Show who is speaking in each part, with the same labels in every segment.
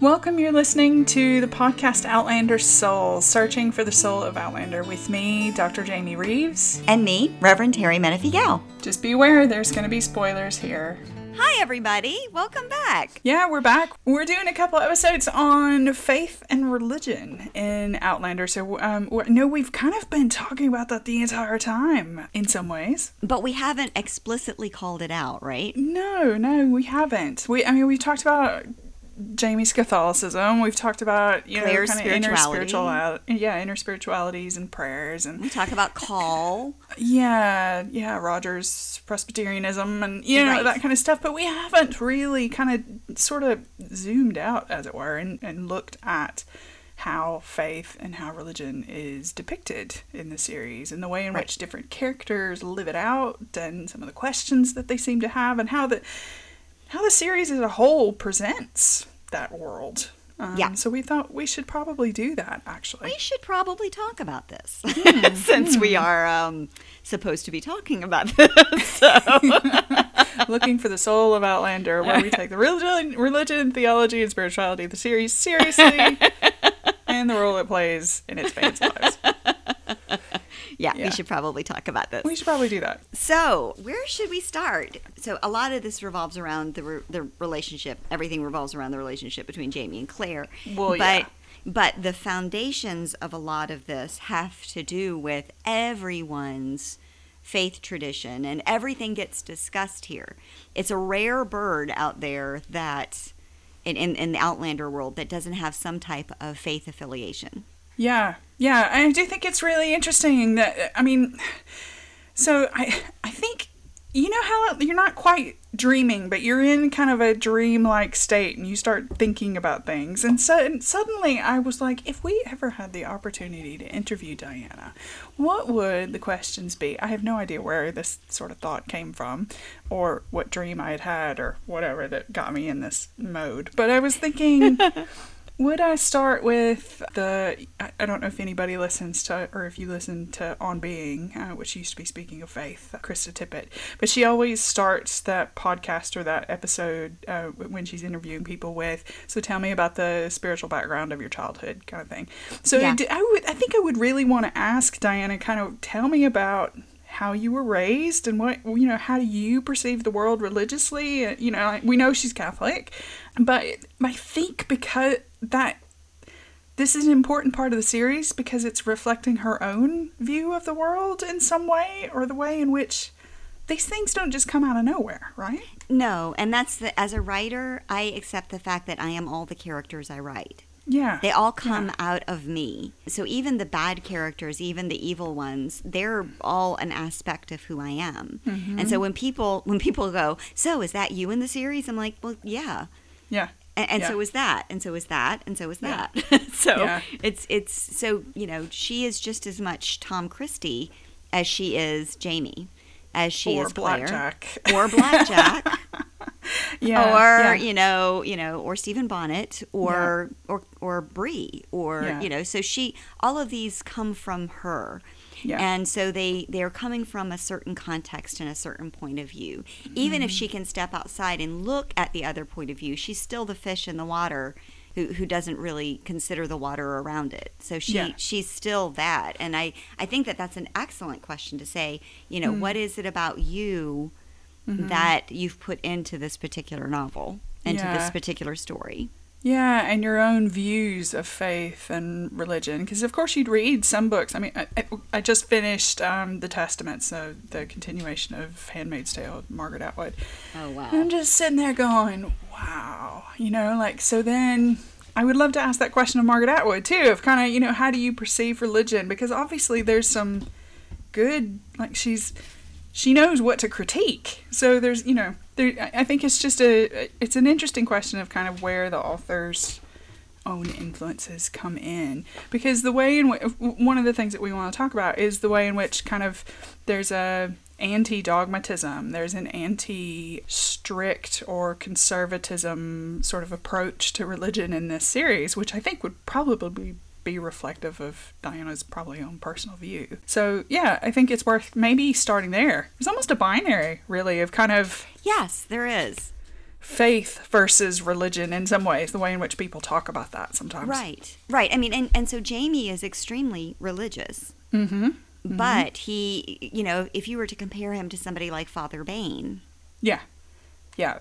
Speaker 1: Welcome, you're listening to the podcast Outlander Soul, searching for the soul of Outlander with me, Dr. Jamie Reeves.
Speaker 2: And me, Reverend Terry Menifee Gal.
Speaker 1: Just be aware there's going to be spoilers here.
Speaker 2: Hi, everybody. Welcome back.
Speaker 1: Yeah, we're back. We're doing a couple episodes on faith and religion in Outlander. So, um, no, we've kind of been talking about that the entire time in some ways.
Speaker 2: But we haven't explicitly called it out, right?
Speaker 1: No, no, we haven't. We, I mean, we talked about Jamie's Catholicism. We've talked about you
Speaker 2: Claire's
Speaker 1: know kind of inner spiritual yeah inner spiritualities and prayers and
Speaker 2: We talk about call.
Speaker 1: yeah yeah Rogers Presbyterianism and you know
Speaker 2: Right.
Speaker 1: that kind of stuff. But we haven't really kind of sort of zoomed out as it were and, and looked at how faith and how religion is depicted in the series and the way in
Speaker 2: Right.
Speaker 1: which different characters live it out and some of the questions that they seem to have and how the how the series as a whole presents that world. Um,
Speaker 2: Yeah.
Speaker 1: So we thought we should probably do that actually.
Speaker 2: We should probably talk about this
Speaker 1: Hmm.
Speaker 2: since we are um, supposed to be talking about this. So,
Speaker 1: Looking for the soul of Outlander, where we take the religion, religion, theology, and spirituality of the series seriously and the role it plays in its fans' lives.
Speaker 2: Yeah,
Speaker 1: Yeah.
Speaker 2: we should probably talk about this.
Speaker 1: We should probably do that.
Speaker 2: So, where should we start? So, a lot of this revolves around the re- the relationship. Everything revolves around the relationship between Jamie and Claire.
Speaker 1: Well,
Speaker 2: but
Speaker 1: yeah.
Speaker 2: but the foundations of a lot of this have to do with everyone's faith tradition, and everything gets discussed here. It's a rare bird out there that. In, in, in the Outlander world, that doesn't have some type of faith affiliation.
Speaker 1: Yeah, yeah, I do think it's really interesting that I mean, so I I think you know how you're not quite dreaming, but you're in kind of a dream-like state, and you start thinking about things, and so and suddenly I was like, if we ever had the opportunity to interview Diana, what would the questions be? I have no idea where this sort of thought came from, or what dream I had had, or whatever that got me in this mode. But I was thinking. Would I start with the? I don't know if anybody listens to, or if you listen to On Being, uh, which used to be Speaking of Faith, Krista Tippett, but she always starts that podcast or that episode uh, when she's interviewing people with. So tell me about the spiritual background of your childhood, kind of thing. So
Speaker 2: Yeah.
Speaker 1: d- I would, I think I would really want to ask Diana, kind of tell me about how you were raised and what you know how do you perceive the world religiously you know we know she's catholic but i think because that this is an important part of the series because it's reflecting her own view of the world in some way or the way in which these things don't just come out of nowhere right
Speaker 2: No, and that's the as a writer, I accept the fact that I am all the characters I write.
Speaker 1: Yeah
Speaker 2: They all come out of me. So even the bad characters, even the evil ones, they're all an aspect of who I am.
Speaker 1: Mm-hmm.
Speaker 2: And so when people when people go, "So is that you in the series?" I'm like, "Well, yeah."
Speaker 1: yeah
Speaker 2: And, and
Speaker 1: Yeah.
Speaker 2: so is that, and so is that, and so is
Speaker 1: Yeah.
Speaker 2: that. so
Speaker 1: Yeah.
Speaker 2: it's it's so you know she is just as much Tom Christie as she is Jamie, as she
Speaker 1: or
Speaker 2: is Claire,
Speaker 1: blackjack
Speaker 2: or Blackjack.
Speaker 1: yeah
Speaker 2: or
Speaker 1: yeah.
Speaker 2: you know you know or Stephen Bonnet or or or Bree or
Speaker 1: Yeah.
Speaker 2: you know so she all of these come from her
Speaker 1: Yeah.
Speaker 2: and so they they're coming from a certain context and a certain point of view even if
Speaker 1: Mm-hmm.
Speaker 2: she can step outside and look at the other point of view she's still the fish in the water who, who doesn't really consider the water around it so she
Speaker 1: Yeah.
Speaker 2: she's still that and I I think that that's an excellent question to say you
Speaker 1: Mm.
Speaker 2: know what is it about you
Speaker 1: Mm-hmm.
Speaker 2: that you've put into this particular novel, into
Speaker 1: Yeah.
Speaker 2: this particular story.
Speaker 1: Yeah, and your own views of faith and religion. Because, of course, you'd read some books. I mean, I, I, just finished um, The Testament, so the continuation of Handmaid's Tale, Margaret Atwood.
Speaker 2: Oh wow!
Speaker 1: And I'm just sitting there going, wow. You know, like, so then I would love to ask that question of Margaret Atwood, too, of kind of, you know, how do you perceive religion? Because obviously there's some good, like, she's. She knows what to critique, so there's, you know, there. I- think it's just a, it's an interesting question of kind of where the author's own influences come in because the way in which one of the things that we want to talk about is the way in which kind of there's a anti-dogmatism there's an anti-strict or conservatism sort of approach to religion in this series which i think would probably be reflective of Diana's probably own personal view. So yeah, I think it's worth maybe starting there. It's almost a binary, really, of kind of
Speaker 2: Yes, there is.
Speaker 1: faith versus religion in some ways, the way in which people talk about that sometimes.
Speaker 2: Right, right. I mean, and, and so Jamie is extremely religious.
Speaker 1: Mm-hmm.
Speaker 2: But he, you know, if you were to compare him to somebody like Father Bain,
Speaker 1: Yeah. Yeah.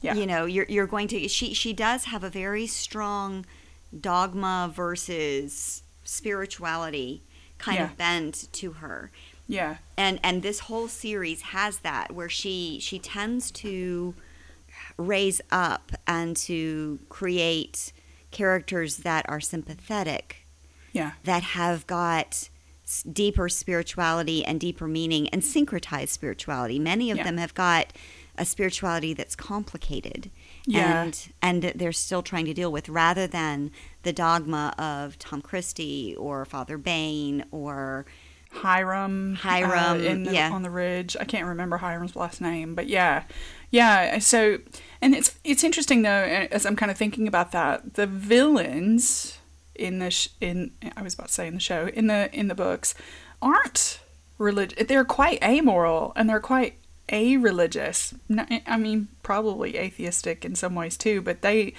Speaker 1: Yeah.
Speaker 2: you know, you're you're going to she she does have a very strong dogma versus spirituality kind
Speaker 1: Yeah.
Speaker 2: of bend to her.
Speaker 1: Yeah.
Speaker 2: and and this whole series has that where she she tends to raise up and to create characters that are sympathetic
Speaker 1: Yeah.
Speaker 2: that have got deeper spirituality and deeper meaning and syncretized spirituality many of
Speaker 1: Yeah.
Speaker 2: them have got a spirituality that's complicated
Speaker 1: Yeah.
Speaker 2: and and they're still trying to deal with rather than the dogma of Tom Christie or Father Bain or
Speaker 1: Hiram.
Speaker 2: Hiram,
Speaker 1: uh, the,
Speaker 2: yeah.
Speaker 1: on the ridge. I can't remember Hiram's last name, but yeah, yeah. So, and it's it's interesting though, as I'm kind of thinking about that, the villains in the sh- in I was about to say in the show in the in the books aren't religious. They're quite amoral and they're quite a-religious. I mean, probably atheistic in some ways too, but they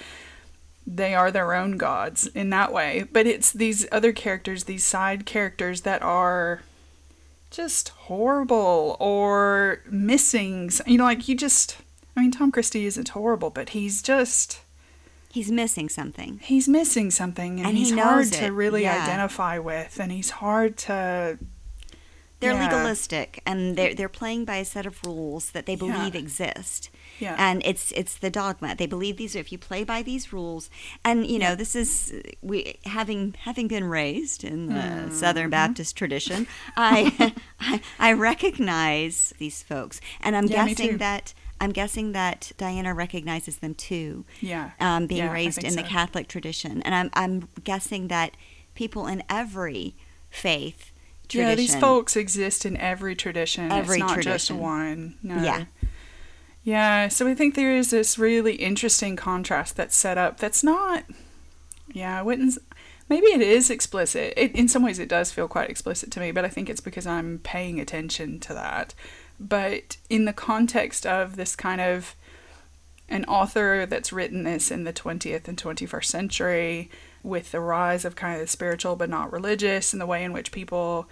Speaker 1: they are their own gods in that way. But it's these other characters, these side characters that are just horrible or missing. You know, like you just. I mean, Tom Christie isn't horrible, but he's just.
Speaker 2: he's missing something
Speaker 1: He's missing something, and,
Speaker 2: And he
Speaker 1: he's
Speaker 2: knows
Speaker 1: hard
Speaker 2: it,
Speaker 1: to really
Speaker 2: yeah.
Speaker 1: identify with, and he's hard to.
Speaker 2: They're
Speaker 1: Yeah.
Speaker 2: legalistic and they're they're playing by a set of rules that they
Speaker 1: Yeah.
Speaker 2: believe exist
Speaker 1: Yeah.
Speaker 2: and it's it's the dogma they believe these are if you play by these rules and you know this is we having having been raised in the
Speaker 1: Mm-hmm.
Speaker 2: southern baptist tradition I, I i recognize these folks and i'm
Speaker 1: Yeah,
Speaker 2: guessing that i'm guessing that diana recognizes them too
Speaker 1: yeah.
Speaker 2: um, being
Speaker 1: Yeah,
Speaker 2: raised in the. Catholic tradition, and I'm I'm guessing that people in every faith tradition,
Speaker 1: Yeah, these folks exist in every tradition.
Speaker 2: Every
Speaker 1: it's not just
Speaker 2: tradition.
Speaker 1: one. No.
Speaker 2: Yeah.
Speaker 1: Yeah, so I think there is this really interesting contrast that's set up that's not Yeah, I wouldn't maybe it is explicit. It, in some ways it does feel quite explicit to me, but I think it's because I'm paying attention to that. But in the context of this kind of an author that's written this in the 20th and 21st century with the rise of kind of the spiritual but not religious and the way in which people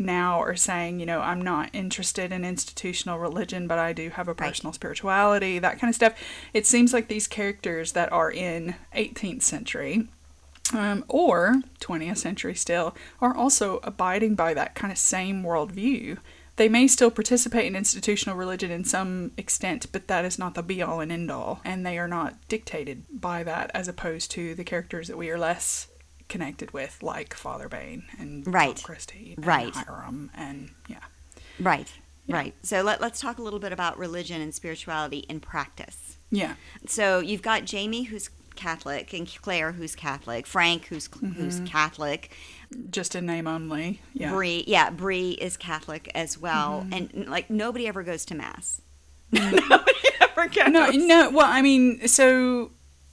Speaker 1: now are saying, you know, I'm not interested in institutional religion, but I do have a
Speaker 2: Right.
Speaker 1: personal spirituality, that kind of stuff. It seems like these characters that are in 18th century um, or 20th century still are also abiding by that kind of same worldview. They may still participate in institutional religion in some extent, but that is not the be all and end all, and they are not dictated by that as opposed to the characters that we are less connected with, like Father Bain and
Speaker 2: Right.
Speaker 1: Tom Christie and
Speaker 2: Right.
Speaker 1: Hiram, and yeah.
Speaker 2: right,
Speaker 1: Yeah.
Speaker 2: right. So let, let's talk a little bit about religion and spirituality in practice.
Speaker 1: Yeah.
Speaker 2: So you've got Jamie, who's Catholic, and Claire, who's Catholic, Frank, who's who's Catholic,
Speaker 1: Just in name only. Yeah.
Speaker 2: Bree, yeah, Bree is Catholic as well,
Speaker 1: Mm-hmm.
Speaker 2: and like nobody ever goes to mass. nobody ever goes.
Speaker 1: No, no. Well, I mean, so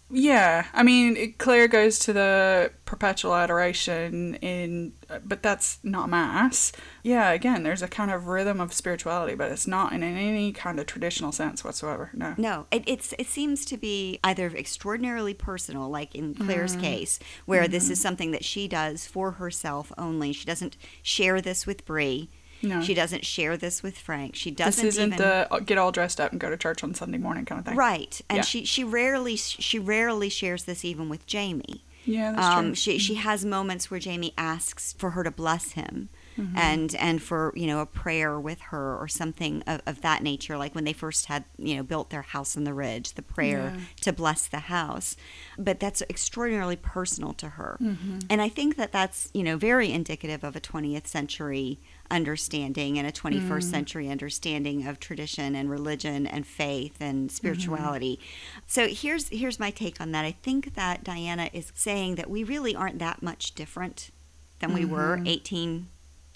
Speaker 1: yeah. I mean, Claire goes to the perpetual adoration in, but that's not mass. Yeah. Again, there's a kind of rhythm of spirituality, but it's not in any kind of traditional sense whatsoever. No.
Speaker 2: No, it, it's it seems to be either extraordinarily personal, like in Claire's
Speaker 1: Mm-hmm.
Speaker 2: case, where this is something that she does for herself only. She doesn't share this with Bree.
Speaker 1: No.
Speaker 2: She doesn't share this with Frank. She doesn't This
Speaker 1: isn't
Speaker 2: even
Speaker 1: the uh, get all dressed up and go to church on Sunday morning kind of thing.
Speaker 2: right, and
Speaker 1: Yeah.
Speaker 2: she she rarely she rarely shares this even with Jamie.
Speaker 1: Yeah, that's
Speaker 2: Um,
Speaker 1: true.
Speaker 2: she she has moments where Jamie asks for her to bless him,
Speaker 1: Mm-hmm.
Speaker 2: and and for you know a prayer with her or something of, of that nature. Like when they first had you know built their house on the ridge, the prayer
Speaker 1: Yeah.
Speaker 2: to bless the house. But that's extraordinarily personal to her,
Speaker 1: Mm-hmm.
Speaker 2: and I think that that's you know very indicative of a 20th century understanding and a 21st
Speaker 1: Mm.
Speaker 2: century understanding of tradition and religion and faith and spirituality.
Speaker 1: Mm-hmm.
Speaker 2: So here's here's my take on that. I think that Diana is saying that we really aren't that much different than we were
Speaker 1: Mm-hmm.
Speaker 2: 18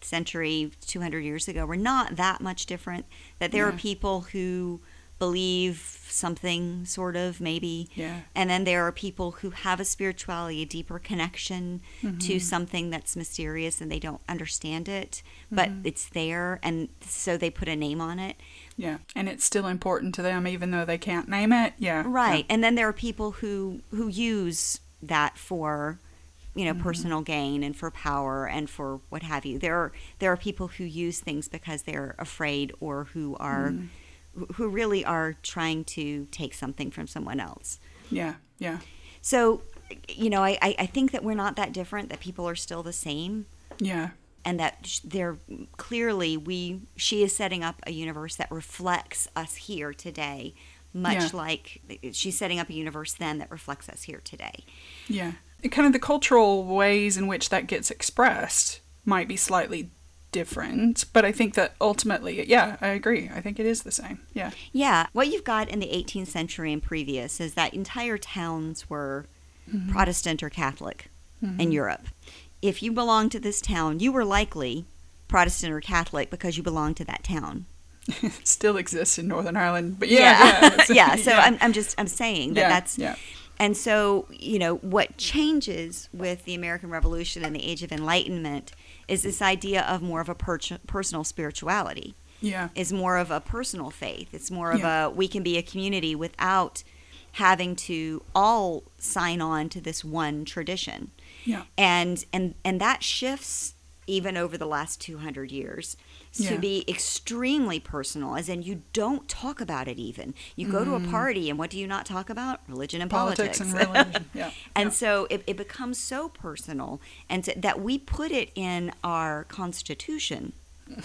Speaker 2: century 200 years ago. We're not that much different. That there are people who believe something sort of maybe
Speaker 1: Yeah.
Speaker 2: and then there are people who have a spirituality, a deeper connection
Speaker 1: Mm-hmm.
Speaker 2: to something that's mysterious and they don't understand it, but
Speaker 1: Mm-hmm.
Speaker 2: it's there and so they put a name on it.
Speaker 1: Yeah. And it's still important to them even though they can't name it. Yeah.
Speaker 2: Right. And then there are people who who use that for you know mm-hmm. personal gain and for power and for what have you. There are there are people who use things because they're afraid or who are mm-hmm. who- who really are trying to take something from someone else.
Speaker 1: Yeah. Yeah.
Speaker 2: So, you know, I, I I think that we're not that different, that people are still the same.
Speaker 1: Yeah.
Speaker 2: and that they're clearly we she is setting up a universe that reflects us here today much
Speaker 1: Yeah.
Speaker 2: like she's setting up a universe then that reflects us here today
Speaker 1: Yeah. Kind of the cultural ways in which that gets expressed might be slightly different, but I think that ultimately, yeah, I agree. I think it is the same. Yeah.
Speaker 2: yeah what you've got in the 18th century and previous is that entire towns were mm-hmm. protestant or catholic in mm-hmm. europe if you belonged to this town you were likely protestant or catholic because you belonged to that town
Speaker 1: It still exists in Northern Ireland, but yeah. Yeah. it's-
Speaker 2: yeah so
Speaker 1: yeah.
Speaker 2: I'm, I'm just i'm saying that
Speaker 1: Yeah,
Speaker 2: that's
Speaker 1: yeah.
Speaker 2: And so you know what changes with the american revolution and the age of enlightenment is this idea of more of a per- personal spirituality
Speaker 1: Yeah.
Speaker 2: is more of a personal faith it's more of
Speaker 1: Yeah.
Speaker 2: a we can be a community without having to all sign on to this one tradition
Speaker 1: Yeah.
Speaker 2: and and and that shifts even over the last 200 years to be extremely personal as in you don't talk about it even you go to a party and what do you not talk about religion and politics,
Speaker 1: Mm. Politics and religion. Yeah.
Speaker 2: and
Speaker 1: yeah.
Speaker 2: so it, it becomes so personal and so that we put it in our constitution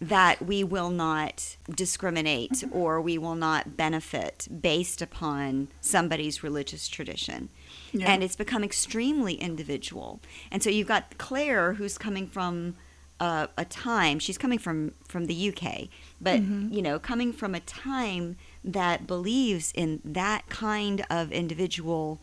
Speaker 2: that we will not discriminate or we will not benefit based upon somebody's religious tradition.
Speaker 1: Yeah.
Speaker 2: And it's become extremely individual. And so you've got Claire, who's coming from a, a time, she's coming from, from the UK, but, mm-hmm. you know, coming from a time that believes in that kind of individual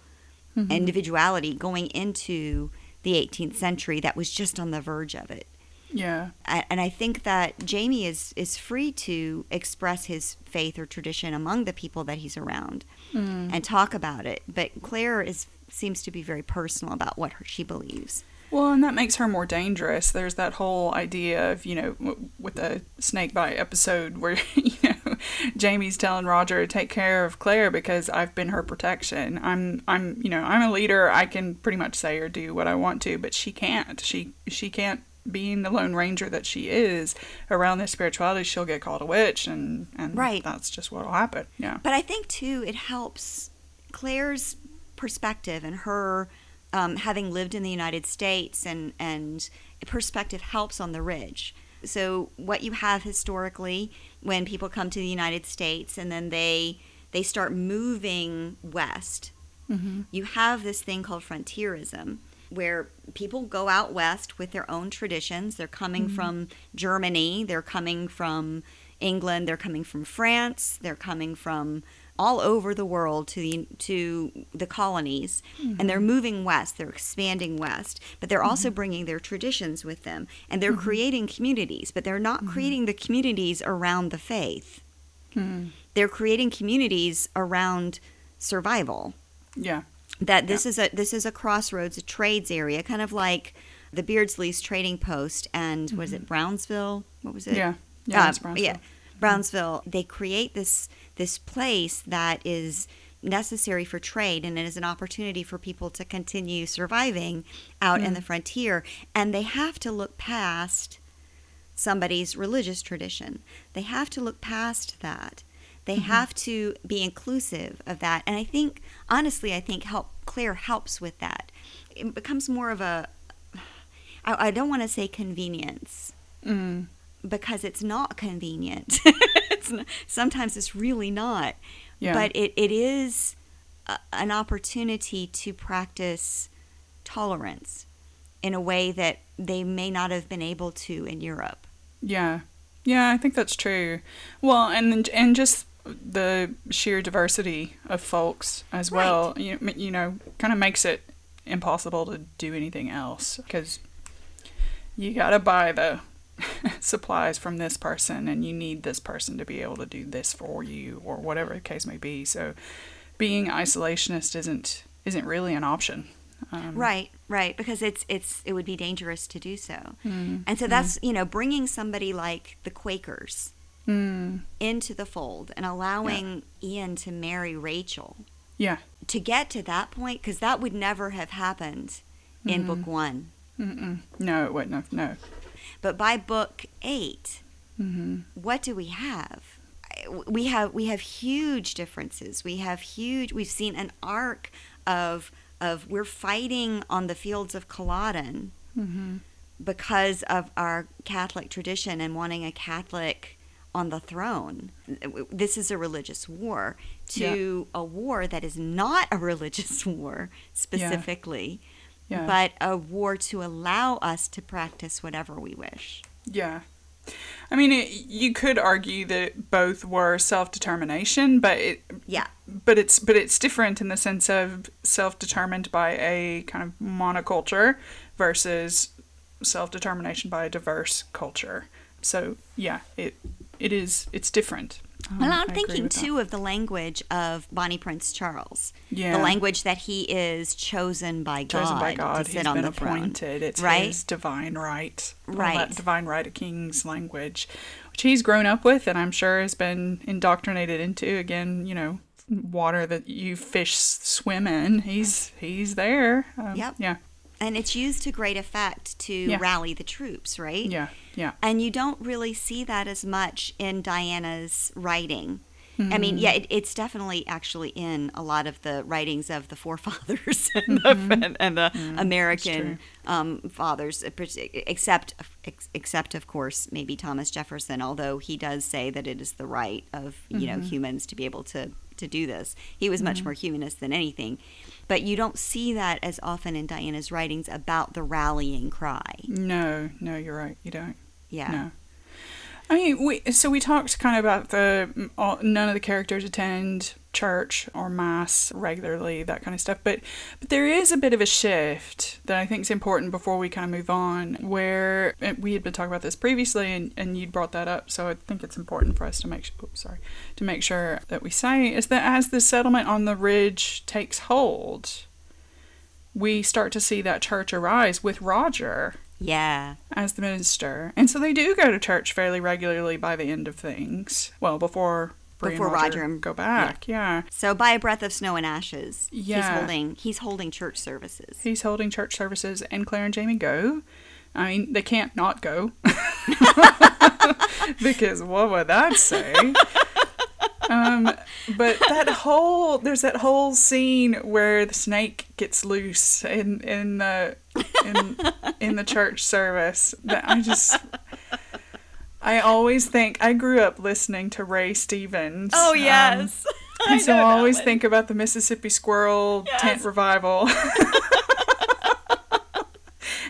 Speaker 2: mm-hmm. individuality going into the 18th century that was just on the verge of it
Speaker 1: yeah.
Speaker 2: And I think that Jamie is is free to express his faith or tradition among the people that he's around
Speaker 1: Mm.
Speaker 2: and talk about it. But Claire is seems to be very personal about what her, she believes.
Speaker 1: Well, and that makes her more dangerous. There's that whole idea of, you know, w- with the snake bite episode where, you know, Jamie's telling Roger to take care of Claire because I've been her protection. I'm, I'm, you know, I'm a leader. I can pretty much say or do what I want to, but she can't. She, she can't. Being the Lone Ranger that she is around this spirituality, she'll get called a witch, and and
Speaker 2: Right.
Speaker 1: that's just what'll happen. Yeah,
Speaker 2: But I think too it helps Claire's perspective and her um, having lived in the United States and and perspective helps on the ridge. So what you have historically when people come to the United States and then they they start moving west,
Speaker 1: mm-hmm.
Speaker 2: you have this thing called frontierism where people go out west with their own traditions. They're coming from Germany, they're coming from England, they're coming from France, they're coming from all over the world to the to the colonies and they're moving west they're expanding west but they're also bringing their traditions with them and they're creating communities but they're not creating the communities around the faith
Speaker 1: Mm-hmm.
Speaker 2: they're creating communities around survival
Speaker 1: yeah,
Speaker 2: that this is a this is a crossroads, a trades area, kind of like the Beardsleys trading post and was it Brownsville? What was it?
Speaker 1: Mm-hmm. yeah, yeah.
Speaker 2: Uh, yeah, Brownsville. They create this this place that is necessary for trade and it is an opportunity for people to continue surviving out in the frontier and they have to look past somebody's religious tradition. They have to look past that. They have to be inclusive of that. And I think, honestly, I think help Claire helps with that. It becomes more of a, I, I don't want to say convenience
Speaker 1: Mm.
Speaker 2: Because it's not convenient. it's not, sometimes it's really not.
Speaker 1: Yeah.
Speaker 2: But it, it is a, an opportunity to practice tolerance in a way that they may not have been able to in Europe.
Speaker 1: Yeah, yeah, I think that's true. Well, and and just the sheer diversity of folks as well. You you know, kind of makes it impossible to do anything else because you gotta buy the supplies from this person, and you need this person to be able to do this for you, or whatever the case may be. So, being isolationist isn't isn't really an option. Um,
Speaker 2: Right, right, because it's it's it would be dangerous to do so.
Speaker 1: mm,
Speaker 2: And so that's, you know, bringing somebody like the Quakers
Speaker 1: Mm.
Speaker 2: into the fold and allowing Ian to marry Rachel.
Speaker 1: Yeah.
Speaker 2: To get to that point, because that would never have happened in book one.
Speaker 1: Mm-mm. No, it wouldn't have. No.
Speaker 2: But by book eight,
Speaker 1: Mm-hmm.
Speaker 2: what do we have? We have we have huge differences. We have huge. We've seen an arc of of we're fighting on the fields of Culloden
Speaker 1: Mm-hmm.
Speaker 2: because of our Catholic tradition and wanting a Catholic on the throne. This is a religious war to a war that is not a religious war specifically,
Speaker 1: Yeah.
Speaker 2: But a war to allow us to practice whatever we wish.
Speaker 1: Yeah. I mean, it, you could argue that both were self-determination, but it,
Speaker 2: Yeah.
Speaker 1: but it's but it's different in the sense of self-determined by a kind of monoculture versus self-determination by a diverse culture. So yeah, it it is it's different. Um,
Speaker 2: And
Speaker 1: I
Speaker 2: I'm
Speaker 1: agree
Speaker 2: thinking
Speaker 1: with that.
Speaker 2: too of the language of Bonnie Prince Charles.
Speaker 1: Yeah.
Speaker 2: The language that he is chosen by God,
Speaker 1: chosen by God.
Speaker 2: to
Speaker 1: He's
Speaker 2: sit on
Speaker 1: been
Speaker 2: the throne.
Speaker 1: It's
Speaker 2: right?
Speaker 1: his divine right.
Speaker 2: Right.
Speaker 1: that divine right of kings language, which he's grown up with, and I'm sure has been indoctrinated into. Again, you know, water that you fish swim in. He's he's there. Um,
Speaker 2: Yep.
Speaker 1: Yeah.
Speaker 2: And it's used to great effect to
Speaker 1: Yeah.
Speaker 2: rally the troops, right?
Speaker 1: Yeah. Yeah.
Speaker 2: And you don't really see that as much in Diana's writing. I
Speaker 1: Mm-hmm.
Speaker 2: mean, yeah, it, it's definitely actually in a lot of the writings of the forefathers and, the, and the American um, fathers, uh, except, ex- except of course, maybe Thomas Jefferson. Although he does say that it is the right of you know humans to be able to to do this. He was much mm-hmm. more humanist than anything, but you don't see that as often in Diana's writings about the rallying cry.
Speaker 1: No. No. You're right. You don't.
Speaker 2: Yeah.
Speaker 1: No. I mean, we so we talked kind of about the mm, all, none of the characters attend church or mass regularly, that kind of stuff. But but there is a bit of a shift that I think is important before we kind of move on. Where we had been talking about this previously, and, and you'd brought that up, so I think it's important for us to make oops, sorry to make sure that we say is that as the settlement on the ridge takes hold, we start to see that church arise with Roger
Speaker 2: Yeah.
Speaker 1: as the minister. And so they do go to church fairly regularly by the end of things. Well, before Bree
Speaker 2: Before
Speaker 1: Roger,
Speaker 2: Roger and-
Speaker 1: go back. Yeah.
Speaker 2: So by a breath of snow and ashes,
Speaker 1: yeah.
Speaker 2: he's holding he's holding church services.
Speaker 1: He's holding church services and Claire and Jamie go. I mean, they can't not go. because what would that say? Um, but that whole there's that whole scene where the snake gets loose in in the in in the church service that I just I always think I grew up listening to Ray Stevens.
Speaker 2: Oh
Speaker 1: um,
Speaker 2: yes.
Speaker 1: and so I always think about the Mississippi Squirrel tent revival.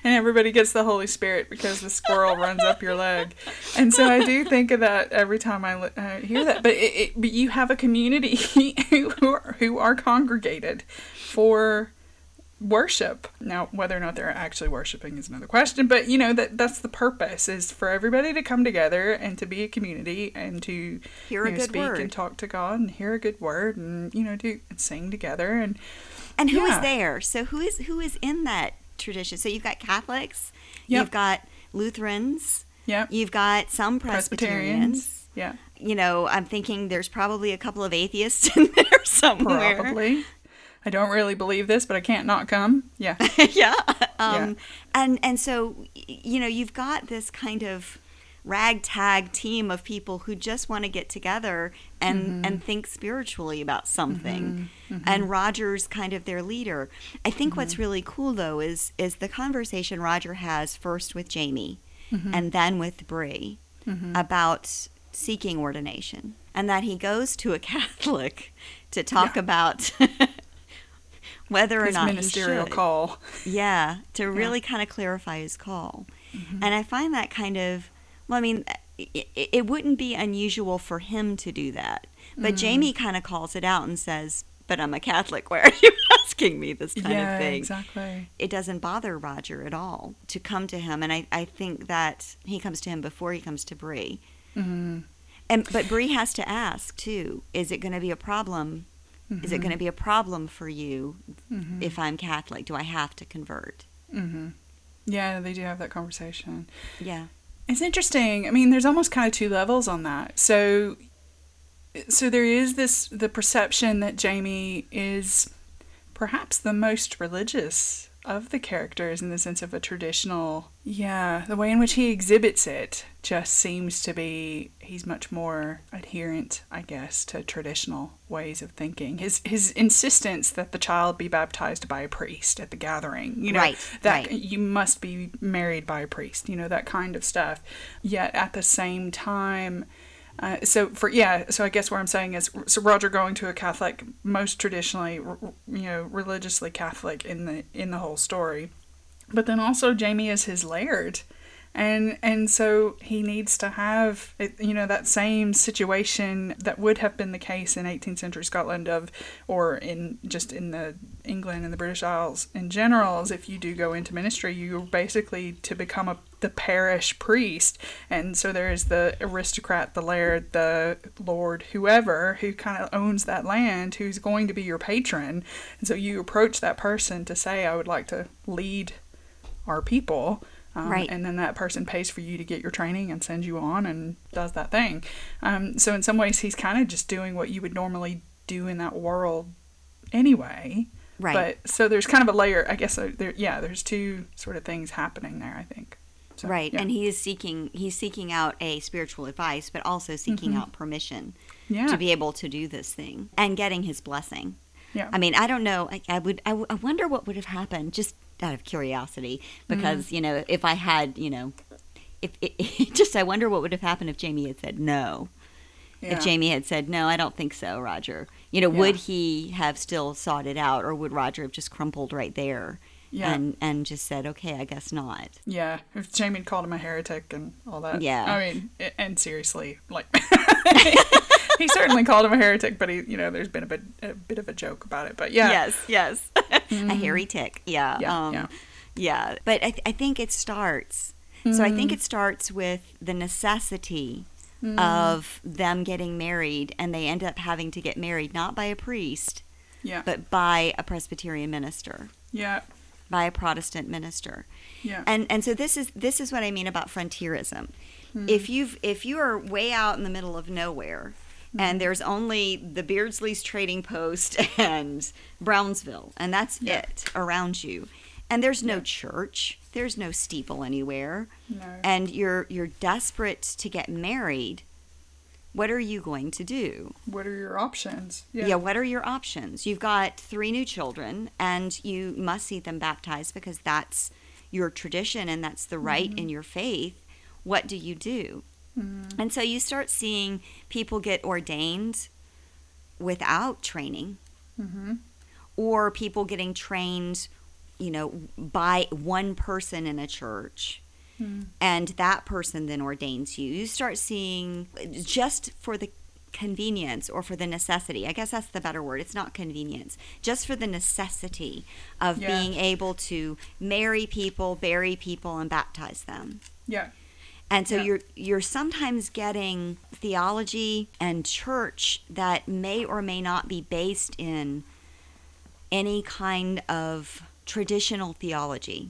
Speaker 1: and everybody gets the Holy Spirit because the squirrel runs up your leg. And so I do think of that every time I li- uh, hear that. But, it, it, but you have a community who are, who are congregated for worship. Now, whether or not they're actually worshiping is another question, but you know that that's the purpose is for everybody to come together and to be a community and to
Speaker 2: Hear a
Speaker 1: you know,
Speaker 2: good
Speaker 1: speak
Speaker 2: word.
Speaker 1: and talk to God and hear a good word and you know do and sing together and
Speaker 2: And who is
Speaker 1: Yeah.
Speaker 2: there? So who is who is in that tradition? So you've got Catholics,
Speaker 1: Yep.
Speaker 2: you've got Lutherans,
Speaker 1: yeah
Speaker 2: you've got some Presbyterians.
Speaker 1: Presbyterians yeah
Speaker 2: You know, I'm thinking there's probably a couple of atheists in there somewhere.
Speaker 1: probably. I don't really believe this, but I can't not come. Yeah.
Speaker 2: yeah. Um, And and so you know you've got this kind of ragtag team of people who just want to get together and mm-hmm. and think spiritually about something. Mm-hmm. Mm-hmm. And Roger's kind of their leader. I think what's really cool though is is the conversation Roger has first with Jamie and then with Bree about seeking ordination and that he goes to a Catholic to talk
Speaker 1: Yeah.
Speaker 2: about whether or
Speaker 1: His
Speaker 2: not
Speaker 1: ministerial call.
Speaker 2: Yeah, to really kind of clarify his call.
Speaker 1: Mm-hmm.
Speaker 2: And I find that kind of, well, I mean, it, it wouldn't be unusual for him to do that.
Speaker 1: Mm-hmm.
Speaker 2: But Jamie kind of calls it out and says, but I'm a Catholic. Why are you asking me this kind
Speaker 1: yeah,
Speaker 2: of thing?
Speaker 1: exactly.
Speaker 2: It doesn't bother Roger at all to come to him. And I, I think that he comes to him before he comes to Bree.
Speaker 1: hmm
Speaker 2: And But Bree has to ask, too, is it going to be a problem? Is it going to be a problem for you
Speaker 1: hmm
Speaker 2: if I'm Catholic? Do I have to convert?
Speaker 1: hmm Yeah, they do have that conversation.
Speaker 2: Yeah.
Speaker 1: It's interesting. I mean, there's almost kind of two levels on that. So so there is this the perception that Jamie is perhaps the most religious of the characters in the sense of a traditional yeah the way in which he exhibits it just seems to be he's much more adherent i guess to traditional ways of thinking his his insistence that the child be baptized by a priest at the gathering you know
Speaker 2: Right,
Speaker 1: that
Speaker 2: right.
Speaker 1: you must be married by a priest you know that kind of stuff yet at the same time uh, so for yeah, so I guess what I'm saying is, so Roger going to a Catholic, most traditionally, you know, religiously Catholic in the in the whole story, but then also Jamie is his laird, and and so he needs to have you know that same situation that would have been the case in 18th century Scotland of, or in just in the England and the British Isles in general, is if you do go into ministry, you're basically to become a the parish priest, and so there is the aristocrat, the laird, the lord, whoever who kind of owns that land, who's going to be your patron, and so you approach that person to say, "I would like to lead our people." Um,
Speaker 2: Right.
Speaker 1: And then that person pays for you to get your training and sends you on and does that thing. Um, so in some ways, he's kind of just doing what you would normally do in that world anyway.
Speaker 2: Right.
Speaker 1: But so there's kind of a layer, I guess. Uh, there, yeah, there's two sort of things happening there. I think. So,
Speaker 2: right.
Speaker 1: yeah.
Speaker 2: And he is seeking he's seeking out a spiritual advice, but also seeking out permission
Speaker 1: Mm-hmm. yeah,
Speaker 2: to be able to do this thing and getting his blessing.
Speaker 1: yeah,
Speaker 2: I mean, I don't know. I, I would. I, w- I wonder what would have happened, just out of curiosity, because
Speaker 1: Mm-hmm.
Speaker 2: you know, if I had, you know, if it, just I wonder what would have happened if Jamie had said no.
Speaker 1: yeah.
Speaker 2: If Jamie had said no, I don't think so, Roger. You know,
Speaker 1: Yeah.
Speaker 2: would he have still sought it out, or would Roger have just crumpled right there
Speaker 1: Yeah.
Speaker 2: and and just said, okay, I guess not.
Speaker 1: Yeah, if Jamie had called him a heretic and all that.
Speaker 2: Yeah.
Speaker 1: I mean, and seriously, like, he certainly called him a heretic, but he, you know, there's been a bit, a bit of a joke about it. But yeah,
Speaker 2: Yes, yes, a hairy tick. Yeah,
Speaker 1: Yeah,
Speaker 2: um,
Speaker 1: yeah.
Speaker 2: yeah. But I, th- I think it starts. So I think
Speaker 1: Mm.
Speaker 2: it starts with the necessity
Speaker 1: Mm.
Speaker 2: of them getting married, and they end up having to get married not by a priest,
Speaker 1: yeah,
Speaker 2: but by a Presbyterian minister,
Speaker 1: yeah,
Speaker 2: by a Protestant minister.
Speaker 1: yeah,
Speaker 2: And and so this is this is what I mean about frontierism.
Speaker 1: Hmm.
Speaker 2: If you've if you are way out in the middle of nowhere.
Speaker 1: Mm-hmm.
Speaker 2: and there's only the Beardsley's Trading Post and Brownsville and that's
Speaker 1: Yeah.
Speaker 2: it around you. And there's no church, there's no steeple anywhere,
Speaker 1: no,
Speaker 2: and you're you're desperate to get married. What are you going to do?
Speaker 1: what are your options?
Speaker 2: Yeah. what are your options? You've got three new children, and you must see them baptized because that's your tradition and that's the right mm-hmm. in your faith. What do you do?
Speaker 1: Mhm.
Speaker 2: And so you start seeing people get ordained without training,
Speaker 1: Mhm.
Speaker 2: or people getting trained, you know, by one person in a church
Speaker 1: Mm.
Speaker 2: and that person then ordains you. You start seeing just for the convenience or for the necessity. I guess that's the better word. It's not convenience. Just for the necessity of
Speaker 1: Yeah.
Speaker 2: being able to marry people, bury people and baptize them.
Speaker 1: Yeah,
Speaker 2: And so
Speaker 1: Yeah.
Speaker 2: you're you're sometimes getting theology and church that may or may not be based in any kind of traditional theology.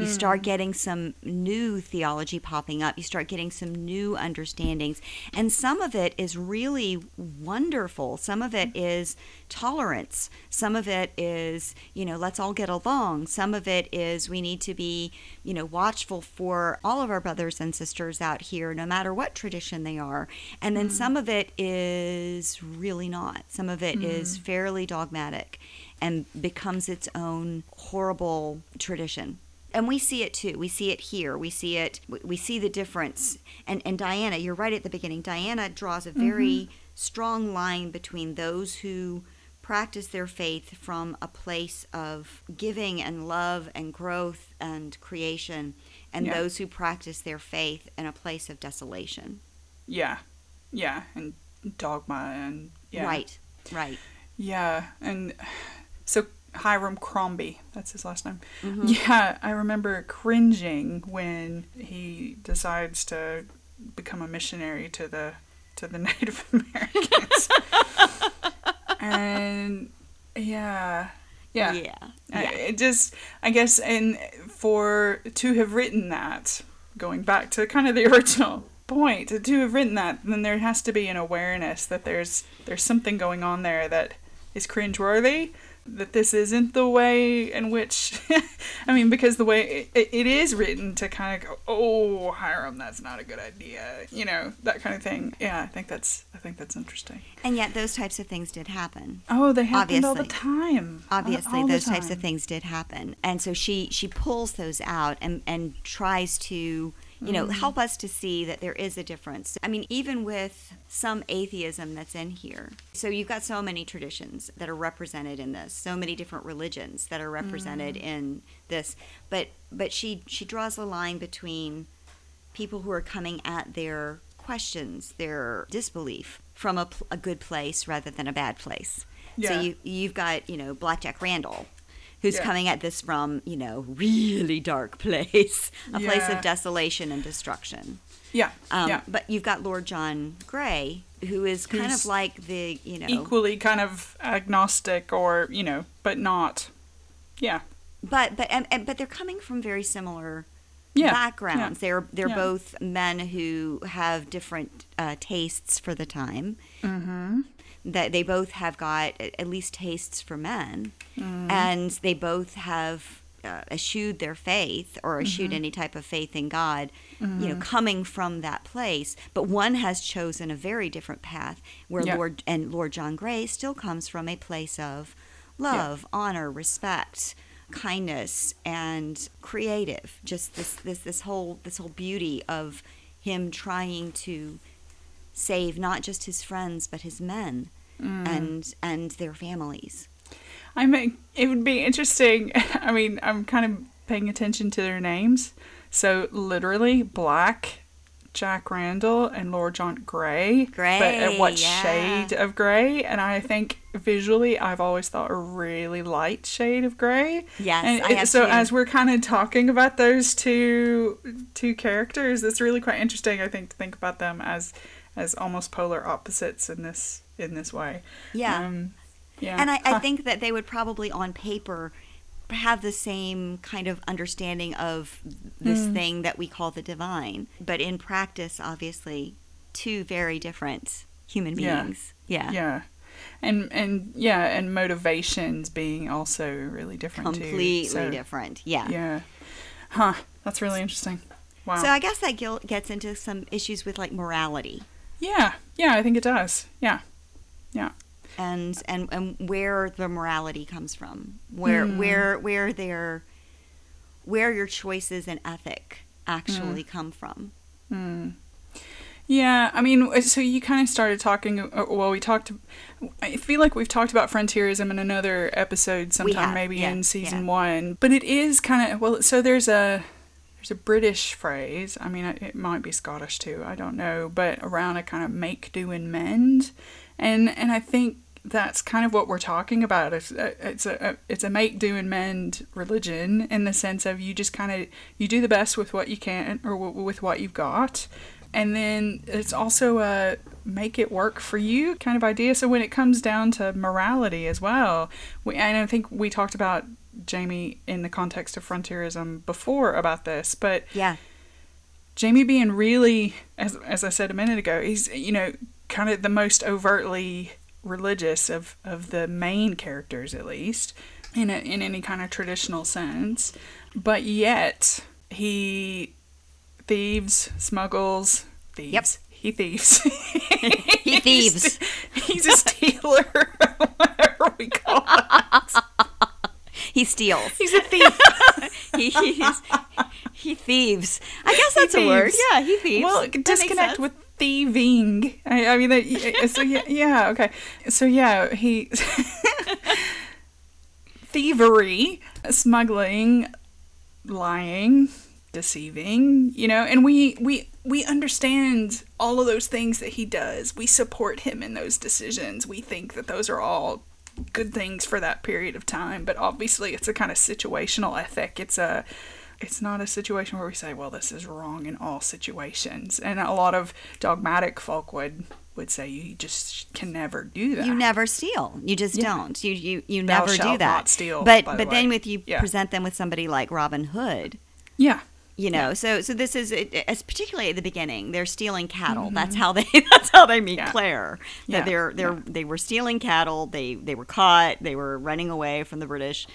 Speaker 2: You start mm. getting some new theology popping up. You start getting some new understandings. And some of it is really wonderful. Some of it is tolerance. Some of it is, you know, let's all get along. Some of it is we need to be, you know, watchful for all of our brothers and sisters out here, no matter what tradition they are. And then mm. some of it is really not. Some of it is mm. fairly dogmatic and becomes its own horrible tradition and we see it too. We see it here. We see it. we- see the difference. And and Diana, you're right at the beginning. Diana draws a very mm-hmm. strong line between those who practice their faith from a place of giving and love and growth and creation, and
Speaker 1: Yeah.
Speaker 2: those who practice their faith in a place of desolation.
Speaker 1: yeah, yeah, and dogma and yeah,
Speaker 2: Right. Right.
Speaker 1: Yeah, and so Hiram Crombie, that's his last name.
Speaker 2: Mm-hmm.
Speaker 1: Yeah, I remember cringing when he decides to become a missionary to the to the Native Americans. and yeah, yeah.
Speaker 2: Yeah.
Speaker 1: I- It just, I guess, and for to have written that going back to kind of the original point to, have written that, then there has to be an awareness that there's there's something going on there that is cringeworthy. That this isn't the way in which, I mean, because the way it, it is written to kind of go, oh, Hiram, that's not a good idea, you know, that kind of thing. Yeah, I think that's I think that's interesting.
Speaker 2: And yet, those types of things did happen.
Speaker 1: Oh, they happened all the time.
Speaker 2: Obviously,
Speaker 1: all
Speaker 2: those types of things did happen, and so she she pulls those out and and tries to you know mm-hmm. help us to see that there is a difference. I mean, even with some atheism that's in here, so you've got so many traditions that are represented in this, so many different religions that are represented mm. in this, but but she she draws a line between people who are coming at their questions, their disbelief from a, a good place rather than a bad place.
Speaker 1: Yeah.
Speaker 2: So you you've got you know Blackjack Randall, who's
Speaker 1: Yeah.
Speaker 2: coming at this from you know really dark place, a place of desolation and destruction.
Speaker 1: Yeah,
Speaker 2: Um,
Speaker 1: yeah.
Speaker 2: But you've got Lord John Gray, who is kind
Speaker 1: Who's
Speaker 2: of like the you know,
Speaker 1: Equally kind of agnostic or, you know, but not. Yeah.
Speaker 2: but but and, and, but they're coming from very similar
Speaker 1: Yeah.
Speaker 2: backgrounds. They're they're
Speaker 1: Yeah.
Speaker 2: both men who have different uh, tastes for the time.
Speaker 1: Mm-hmm.
Speaker 2: That they both have got at least tastes for men,
Speaker 1: Mm-hmm.
Speaker 2: and they both have uh, eschewed their faith or eschewed
Speaker 1: Mm-hmm.
Speaker 2: any type of faith in God. You know, coming from that place, but one has chosen a very different path. Where
Speaker 1: Yeah.
Speaker 2: Lord and Lord John Gray still comes from a place of love, honor, respect, kindness, and creative. Just this this this whole this whole beauty of him trying to save not just his friends but his men
Speaker 1: Mm.
Speaker 2: and and their families.
Speaker 1: I mean, it would be interesting. I mean, I'm kind of paying attention to their names. So, literally, Black, Jack Randall, and Lord John Gray. Grey, But at what
Speaker 2: yeah.
Speaker 1: shade of gray? And I think visually, I've always thought a really light shade of gray.
Speaker 2: Yes,
Speaker 1: And
Speaker 2: I
Speaker 1: it- so
Speaker 2: too.
Speaker 1: as we're kind of talking about those two two characters, it's really quite interesting. I think to think about them as as almost polar opposites in this in this way.
Speaker 2: Yeah.
Speaker 1: Um, yeah.
Speaker 2: And I, I think that they would probably on paper have the same kind of understanding of this
Speaker 1: Mm.
Speaker 2: thing that we call the divine. But in practice, obviously, two very different human beings. Yeah.
Speaker 1: yeah and and yeah and motivations being also really different
Speaker 2: Completely
Speaker 1: too So,
Speaker 2: different. Yeah.
Speaker 1: yeah huh that's really interesting wow
Speaker 2: So I guess that gil- gets into some issues with like morality
Speaker 1: yeah yeah i think it does yeah yeah
Speaker 2: and and, and where the morality comes from, where
Speaker 1: Hmm.
Speaker 2: where where their where your choices and ethic actually
Speaker 1: Hmm.
Speaker 2: come from.
Speaker 1: yeah i mean so you kind of started talking uh, well we talked i feel like we've talked about frontierism in another episode sometime
Speaker 2: have,
Speaker 1: maybe
Speaker 2: yeah,
Speaker 1: in season
Speaker 2: yeah.
Speaker 1: one but it is kind of well so there's a there's a british phrase. I mean it might be scottish too i don't know but around a kind of make do and mend. And and i think that's kind of what we're talking about. It's a, it's a it's a make do and mend religion in the sense of you just kind of you do the best with what you can or w- with what you've got. And then it's also a make it work for you kind of idea. So when it comes down to morality as well we, and i think we talked about jamie in the context of frontierism before about this but
Speaker 2: Yeah.
Speaker 1: Jamie being really, as as I said a minute ago, he's you know kind of the most overtly religious of of the main characters, at least in a, in any kind of traditional sense. But yet he thieves, smuggles, thieves.
Speaker 2: Yep.
Speaker 1: He thieves.
Speaker 2: He thieves.
Speaker 1: He's a stealer, whatever we call it.
Speaker 2: He steals.
Speaker 1: He's a thief.
Speaker 2: he, he's, he thieves. I guess that's a word. Yeah, he thieves.
Speaker 1: Well,
Speaker 2: That
Speaker 1: disconnect with thieving. I, I mean, that, so yeah, yeah, okay. So yeah, he thievery, smuggling, lying, deceiving. You know, and we we we understand all of those things that he does. We support him in those decisions. We think that those are all good things for that period of time. But obviously, it's a kind of situational ethic. It's a it's not a situation where we say, well, this is wrong in all situations. And a lot of dogmatic folk would would say you just can never do that.
Speaker 2: You never steal. You just
Speaker 1: Yeah.
Speaker 2: don't. You you, you
Speaker 1: Thou
Speaker 2: never do that.
Speaker 1: steal,
Speaker 2: but
Speaker 1: by the
Speaker 2: but then with you
Speaker 1: Yeah.
Speaker 2: present them with somebody like Robin Hood,
Speaker 1: yeah.
Speaker 2: You know, so so this is as particularly at the beginning. They're stealing cattle. That's how they that's how they meet
Speaker 1: Mm-hmm. Yeah.
Speaker 2: Claire. That
Speaker 1: Yeah.
Speaker 2: they're they're they were stealing cattle. They they were caught. They were running away from the British.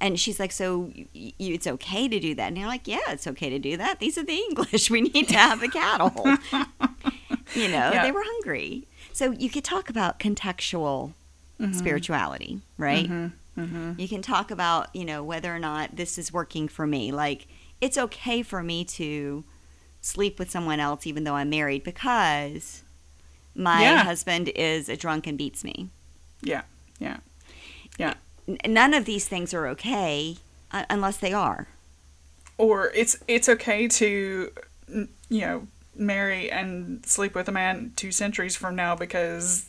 Speaker 2: And she's like, "So y- y- it's okay to do that?" And they're like, "Yeah, it's okay to do that. These are the English. We need to have the cattle." you know,
Speaker 1: Yeah.
Speaker 2: they were hungry. So you could talk about contextual
Speaker 1: Mm-hmm.
Speaker 2: spirituality, right? You can talk about, you know, whether or not this is working for me. Like, it's okay for me to sleep with someone else even though I'm married because my
Speaker 1: Yeah.
Speaker 2: husband is a drunk and beats me.
Speaker 1: Yeah. Yeah. Yeah.
Speaker 2: None of these things are okay uh, unless they are.
Speaker 1: Or it's it's okay to you know marry and sleep with a man two centuries from now because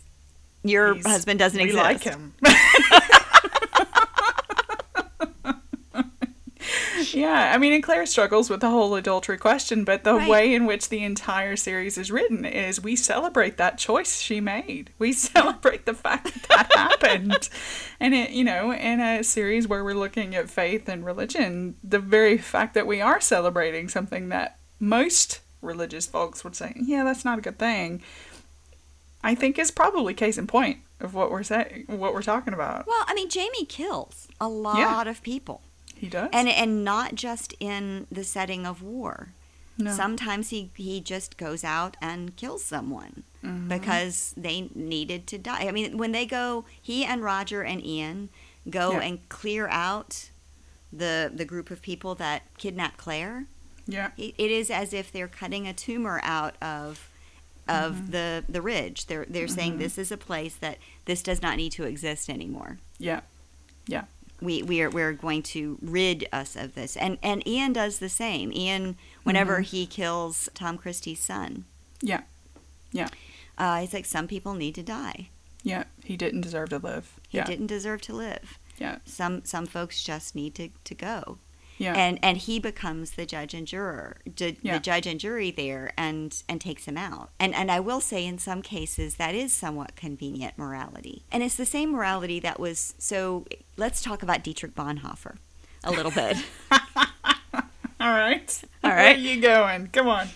Speaker 2: Your husband doesn't
Speaker 1: we
Speaker 2: exist.
Speaker 1: like him. yeah, I mean, and Claire struggles with the whole adultery question, but the
Speaker 2: Right.
Speaker 1: way in which the entire series is written is we celebrate that choice she made. We celebrate the fact that that happened. And it, you know, in a series where we're looking at faith and religion, the very fact that we are celebrating something that most religious folks would say, yeah, that's not a good thing, I think is probably case in point of what we're saying, what we're talking about.
Speaker 2: Well, I mean, Jamie kills a lot of people.
Speaker 1: He does.
Speaker 2: And and not just in the setting of war.
Speaker 1: no.
Speaker 2: Sometimes he, he just goes out and kills someone
Speaker 1: Mm-hmm.
Speaker 2: because they needed to die. I mean, when they go, he and Roger and Ian go
Speaker 1: Yeah.
Speaker 2: and clear out the the group of people that kidnapped Claire.
Speaker 1: yeah.
Speaker 2: It, it is as if they're cutting a tumor out of of
Speaker 1: Mm-hmm.
Speaker 2: the the ridge. They're they're saying this is a place that this does not need to exist anymore.
Speaker 1: Yeah, yeah.
Speaker 2: We we are we're going to rid us of this and and ian does the same ian whenever
Speaker 1: Mm-hmm.
Speaker 2: he kills tom christie's son
Speaker 1: Yeah. Yeah.
Speaker 2: uh, he's like some people need to die
Speaker 1: Yeah. He didn't deserve to live.
Speaker 2: he
Speaker 1: yeah.
Speaker 2: didn't deserve to live
Speaker 1: Yeah.
Speaker 2: some some folks just need to, to go
Speaker 1: Yeah.
Speaker 2: and and he becomes the judge and juror ju-
Speaker 1: Yeah.
Speaker 2: the judge and jury there and and takes him out and and i will say in some cases that is somewhat convenient morality and it's the same morality that was so let's talk about dietrich bonhoeffer a little bit
Speaker 1: All right.
Speaker 2: All right.
Speaker 1: Where are you going? Come on.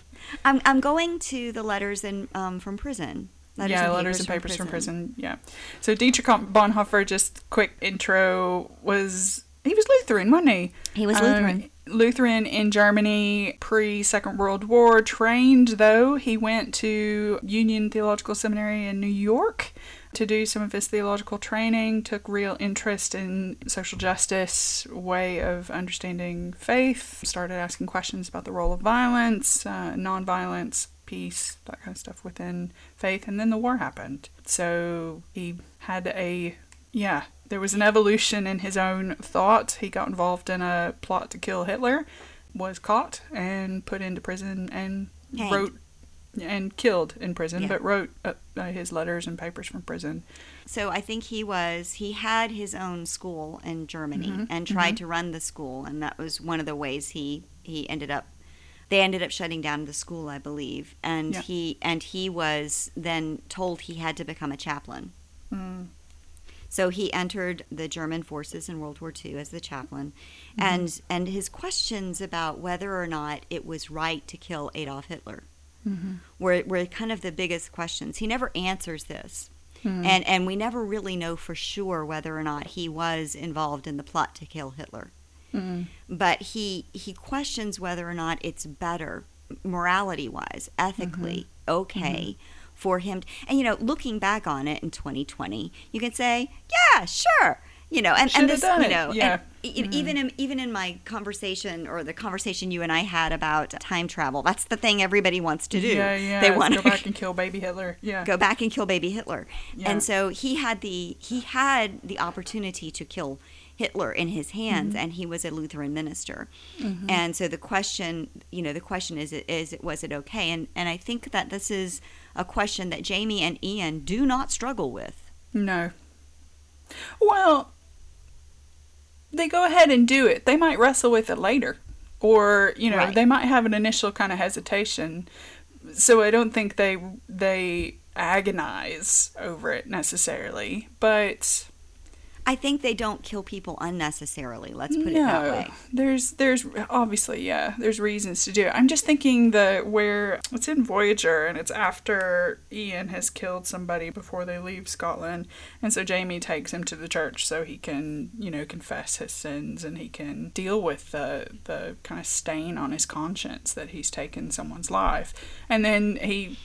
Speaker 2: I'm I'm going to the letters in um, from prison.
Speaker 1: yeah, letters and papers from prison. Yeah. So Dietrich Bonhoeffer, just quick intro, was he was Lutheran, wasn't he?
Speaker 2: He was
Speaker 1: Um,
Speaker 2: Lutheran.
Speaker 1: Lutheran in Germany pre Second World War. Trained though, he went to Union Theological Seminary in New York to do some of his theological training. Took real interest in social justice, way of understanding faith. Started asking questions about the role of violence, uh, nonviolence, peace, that kind of stuff within faith. And then the war happened. So he had a yeah, there was an evolution in his own thought. He got involved in a plot to kill Hitler, was caught and put into prison and
Speaker 2: Hanged.
Speaker 1: wrote and killed in prison,
Speaker 2: Yeah.
Speaker 1: but wrote uh, uh, his letters and papers from prison.
Speaker 2: So I think he was he had his own school in Germany
Speaker 1: Mm-hmm.
Speaker 2: and tried to run the school, and that was one of the ways he he ended up. They ended up shutting down the school, I believe, and
Speaker 1: Yeah.
Speaker 2: he and he was then told he had to become a chaplain.
Speaker 1: Mm.
Speaker 2: So he entered the German forces in World War II as the chaplain,
Speaker 1: Mm-hmm.
Speaker 2: and and his questions about whether or not it was right to kill Adolf Hitler
Speaker 1: Mm-hmm.
Speaker 2: were were kind of the biggest questions. He never answers this,
Speaker 1: Mm.
Speaker 2: and and we never really know for sure whether or not he was involved in the plot to kill Hitler.
Speaker 1: Mm.
Speaker 2: But he he questions whether or not it's better morality wise, ethically
Speaker 1: Mm-hmm.
Speaker 2: okay for him. And you know, looking back on it in 2020, you can say, yeah, sure. You know, and, and this, you know, and
Speaker 1: yeah.
Speaker 2: e- mm-hmm. even in even in my conversation or the conversation you and I had about time travel, that's the thing everybody wants to do.
Speaker 1: Yeah, yeah.
Speaker 2: They want
Speaker 1: go
Speaker 2: to go
Speaker 1: back and kill baby Hitler. Yeah.
Speaker 2: go back and kill baby Hitler.
Speaker 1: Yeah.
Speaker 2: And so he had the he had the opportunity to kill Hitler in his hands mm-hmm. and he was a Lutheran minister. Mm-hmm. And so the question, you know, the question is is was it okay? And and I think that this is a question that Jamie and Ian do not struggle with.
Speaker 1: No. Well, they go ahead and do it. They might wrestle with it later. Or, you know,
Speaker 2: Right.
Speaker 1: they might have an initial kind of hesitation. So I don't think they they agonize over it necessarily. But
Speaker 2: I think they don't kill people unnecessarily. Let's put it that way.
Speaker 1: There's there's obviously yeah, there's reasons to do it. I'm just thinking the where it's in Voyager and it's after Ian has killed somebody before they leave Scotland, and so Jamie takes him to the church so he can you know confess his sins and he can deal with the the kind of stain on his conscience that he's taken someone's life, and then he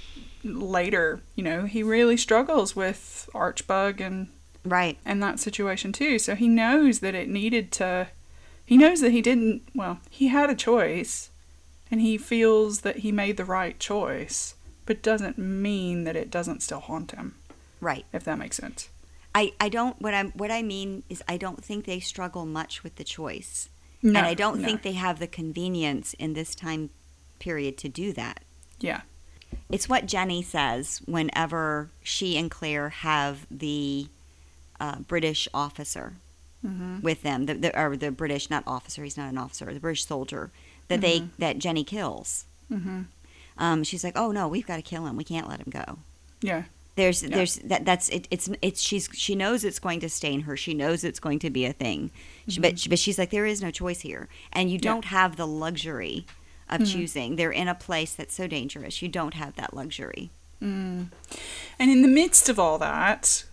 Speaker 1: later you know he really struggles with Arch Bug and
Speaker 2: Right.
Speaker 1: in that situation too. So he knows that it needed to. He knows that he didn't. Well, he had a choice, and he feels that he made the right choice, but doesn't mean that it doesn't still haunt him.
Speaker 2: Right.
Speaker 1: If that makes sense.
Speaker 2: I, I don't what I'm what I mean is I don't think they struggle much with the choice.
Speaker 1: No,
Speaker 2: and I don't
Speaker 1: no.
Speaker 2: think they have the convenience in this time period to do that.
Speaker 1: Yeah.
Speaker 2: It's what Jenny says whenever she and Claire have the uh, British officer
Speaker 1: Mm-hmm.
Speaker 2: with them, the, the or the British not officer, he's not an officer, the British soldier that they that Jenny kills.
Speaker 1: Mm-hmm.
Speaker 2: Um, she's like, "Oh no, we've got to kill him. We can't let him go."
Speaker 1: Yeah.
Speaker 2: There's
Speaker 1: Yeah.
Speaker 2: there's that that's it, it's it's she's she knows it's going to stain her. She knows it's going to be a thing. She, but but she's like there is no choice here. And you
Speaker 1: Mm-hmm. Yeah.
Speaker 2: don't have the luxury of
Speaker 1: Mhm.
Speaker 2: choosing. They're in a place that's so dangerous. You don't have that luxury.
Speaker 1: Mm. And in the midst of all that,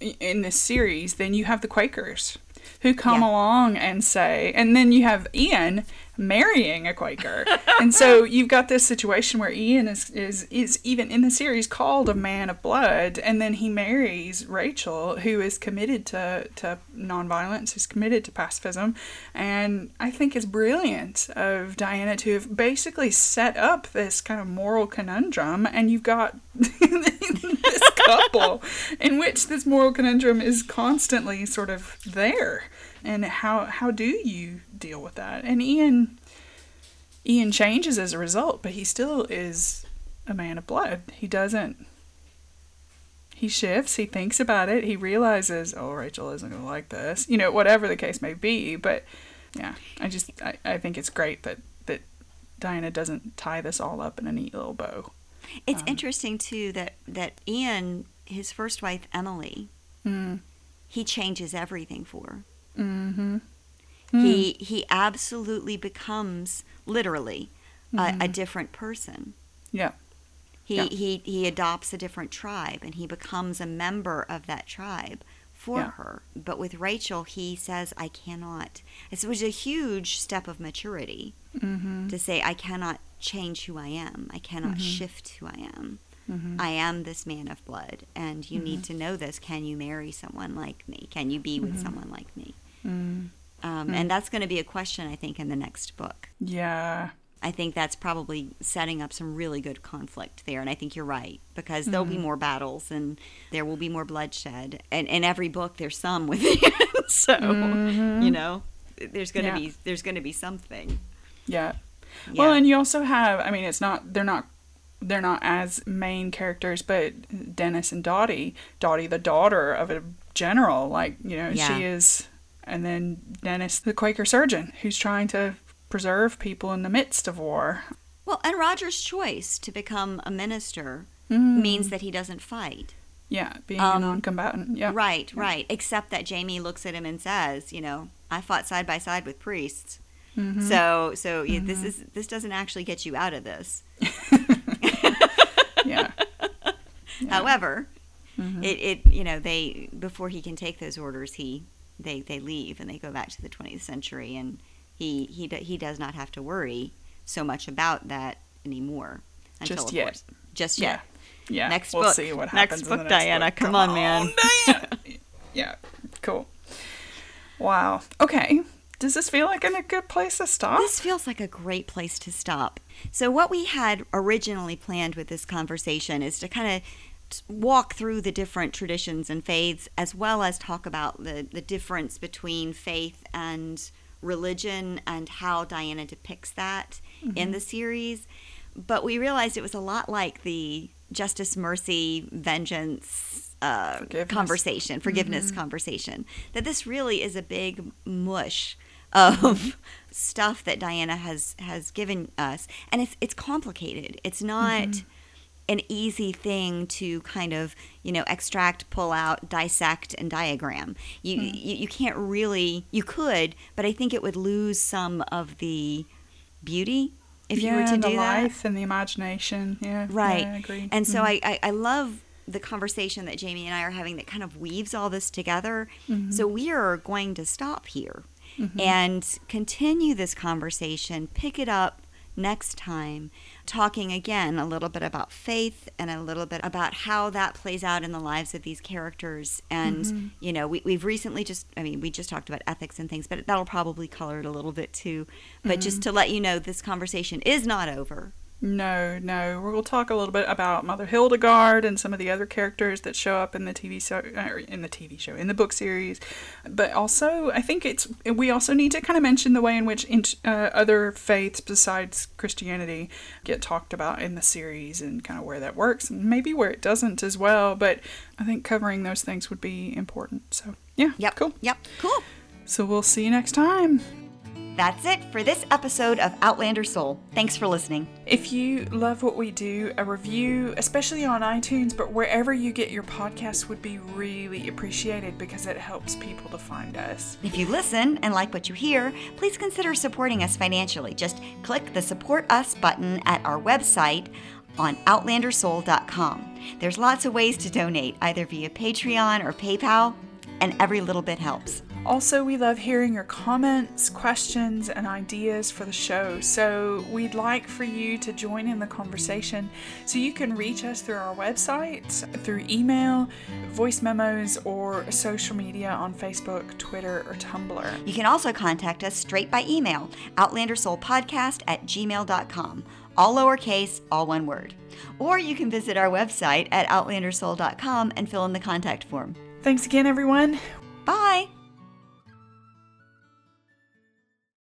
Speaker 1: in this series, then you have the Quakers who come
Speaker 2: Yeah.
Speaker 1: along and say, and then you have Ian marrying a Quaker. and so you've got this situation where Ian is, is, is even in the series called a man of blood, and then he marries Rachel, who is committed to, to nonviolence, who's committed to pacifism. And I think it's brilliant of Diana to have basically set up this kind of moral conundrum, and you've got couple in which this moral conundrum is constantly sort of there. And how how do you deal with that? And Ian Ian changes as a result, but he still is a man of blood. He doesn't he shifts, he thinks about it, he realizes, oh Rachel isn't gonna like this. You know, whatever the case may be. But yeah, I just I, I think it's great that that Diana doesn't tie this all up in a neat little bow.
Speaker 2: It's
Speaker 1: Um,
Speaker 2: interesting too that that Ian, his first wife Emily,
Speaker 1: Mm.
Speaker 2: he changes everything for.
Speaker 1: Mm-hmm.
Speaker 2: He he absolutely becomes literally a, a
Speaker 1: Mhm.
Speaker 2: different person.
Speaker 1: Yeah.
Speaker 2: He,
Speaker 1: Yeah.
Speaker 2: he he adopts a different tribe and he becomes a member of that tribe for
Speaker 1: Yeah.
Speaker 2: her. But with Rachel, he says, "I cannot." It was a huge step of maturity
Speaker 1: Mm-hmm.
Speaker 2: to say, "I cannot change who I am. I cannot
Speaker 1: Mhm.
Speaker 2: shift who I am.
Speaker 1: Mm-hmm.
Speaker 2: I am this man of blood, and you need to know this. Can you marry someone like me? Can you be with
Speaker 1: Mhm.
Speaker 2: someone like me?"
Speaker 1: mm.
Speaker 2: Um,
Speaker 1: Mm.
Speaker 2: And that's going to be a question, I think, in the next book.
Speaker 1: Yeah.
Speaker 2: I think that's probably setting up some really good conflict there. And I think you're right because there'll be
Speaker 1: Mhm.
Speaker 2: more battles and there will be more bloodshed. And in every book, there's some within. so,
Speaker 1: Mhm.
Speaker 2: you know, there's going to
Speaker 1: Yeah.
Speaker 2: be there's going to be something.
Speaker 1: Yeah.
Speaker 2: Yeah.
Speaker 1: Well, and you also have, I mean, it's not, they're not, they're not as main characters, but Dennis and Dottie, Dottie, the daughter of a general, like, you know,
Speaker 2: Yeah.
Speaker 1: she is, and then Dennis, the Quaker surgeon, who's trying to preserve people in the midst of war.
Speaker 2: well, and Roger's choice to become a minister
Speaker 1: Mm.
Speaker 2: means that he doesn't fight.
Speaker 1: Yeah, being
Speaker 2: Um,
Speaker 1: a non-combatant. Yeah.
Speaker 2: Right, right. Except that Jamie looks at him and says, you know, I fought side by side with priests.
Speaker 1: Mhm.
Speaker 2: So, so yeah, this is this doesn't actually get you out of this.
Speaker 1: yeah. Yeah.
Speaker 2: However,
Speaker 1: Mhm.
Speaker 2: it, it you know they before he can take those orders, he they they leave and they go back to the 20th century, and he he he does not have to worry so much about that anymore. Until,
Speaker 1: Just yet.
Speaker 2: course, just yet.
Speaker 1: Yeah.
Speaker 2: Next
Speaker 1: we'll
Speaker 2: book.
Speaker 1: see what
Speaker 2: Next
Speaker 1: happens. in
Speaker 2: book,
Speaker 1: next
Speaker 2: Diana.
Speaker 1: book.
Speaker 2: Come on, man.
Speaker 1: Diana. yeah. Cool. Wow. Okay. Does this feel like a good place to stop?
Speaker 2: This feels like a great place to stop. So, what we had originally planned with this conversation is to kind of walk through the different traditions and faiths, as well as talk about the, the difference between faith and religion and how Diana depicts that in mm-hmm. the series. But we realized it was a lot like the justice, mercy, vengeance uh,
Speaker 1: Forgiveness.
Speaker 2: conversation, forgiveness mm-hmm. conversation. That this really is a big mush of mm-hmm. stuff that Diana has has given us, and it's it's complicated. It's not an easy thing to kind of you know extract pull out dissect and diagram you,
Speaker 1: Hmm.
Speaker 2: you you can't really you could but i think it would lose some of the beauty if
Speaker 1: yeah,
Speaker 2: you were to do
Speaker 1: the
Speaker 2: that
Speaker 1: life and the imagination. Yeah,
Speaker 2: right
Speaker 1: Yeah, I agree.
Speaker 2: and so
Speaker 1: Mhm.
Speaker 2: I, I i love the conversation that jamie and i are having that kind of weaves all this together
Speaker 1: Mm-hmm.
Speaker 2: so we are going to stop here and continue this conversation pick it up next time talking again a little bit about faith and a little bit about how that plays out in the lives of these characters. And mm-hmm. you know we, we've recently just i mean we just talked about ethics and things but that'll probably color it a little bit too. But just mm-hmm. to let you know this conversation is not over
Speaker 1: No, no. We'll talk a little bit about Mother Hildegard and some of the other characters that show up in the TV show, or in the TV show, in the book series. But also, I think it's we also need to kind of mention the way in which in, uh, other faiths besides Christianity get talked about in the series and kind of where that works and maybe where it doesn't as well. But I think covering those things would be important. So yeah,
Speaker 2: yep
Speaker 1: cool.
Speaker 2: yep cool
Speaker 1: So we'll see you next time.
Speaker 2: That's it for this episode of Outlander Soul. Thanks for listening.
Speaker 1: If you love what we do, a review, especially on iTunes, but wherever you get your podcasts, would be really appreciated because it helps people to find us.
Speaker 2: If you listen and like what you hear, please consider supporting us financially. Just click the Support Us button at our website on outlandersoul.com. There's lots of ways to donate, either via Patreon or PayPal, and every little bit helps.
Speaker 1: Also, we love hearing your comments, questions, and ideas for the show. So, we'd like for you to join in the conversation. So, you can reach us through our website, through email, voice memos, or social media on Facebook, Twitter, or Tumblr.
Speaker 2: You can also contact us straight by email, outlandersoulpodcast at gmail.com. All lowercase, all one word. Or you can visit our website at outlandersoul.com and fill in the contact form.
Speaker 1: Thanks again, everyone.
Speaker 2: Bye!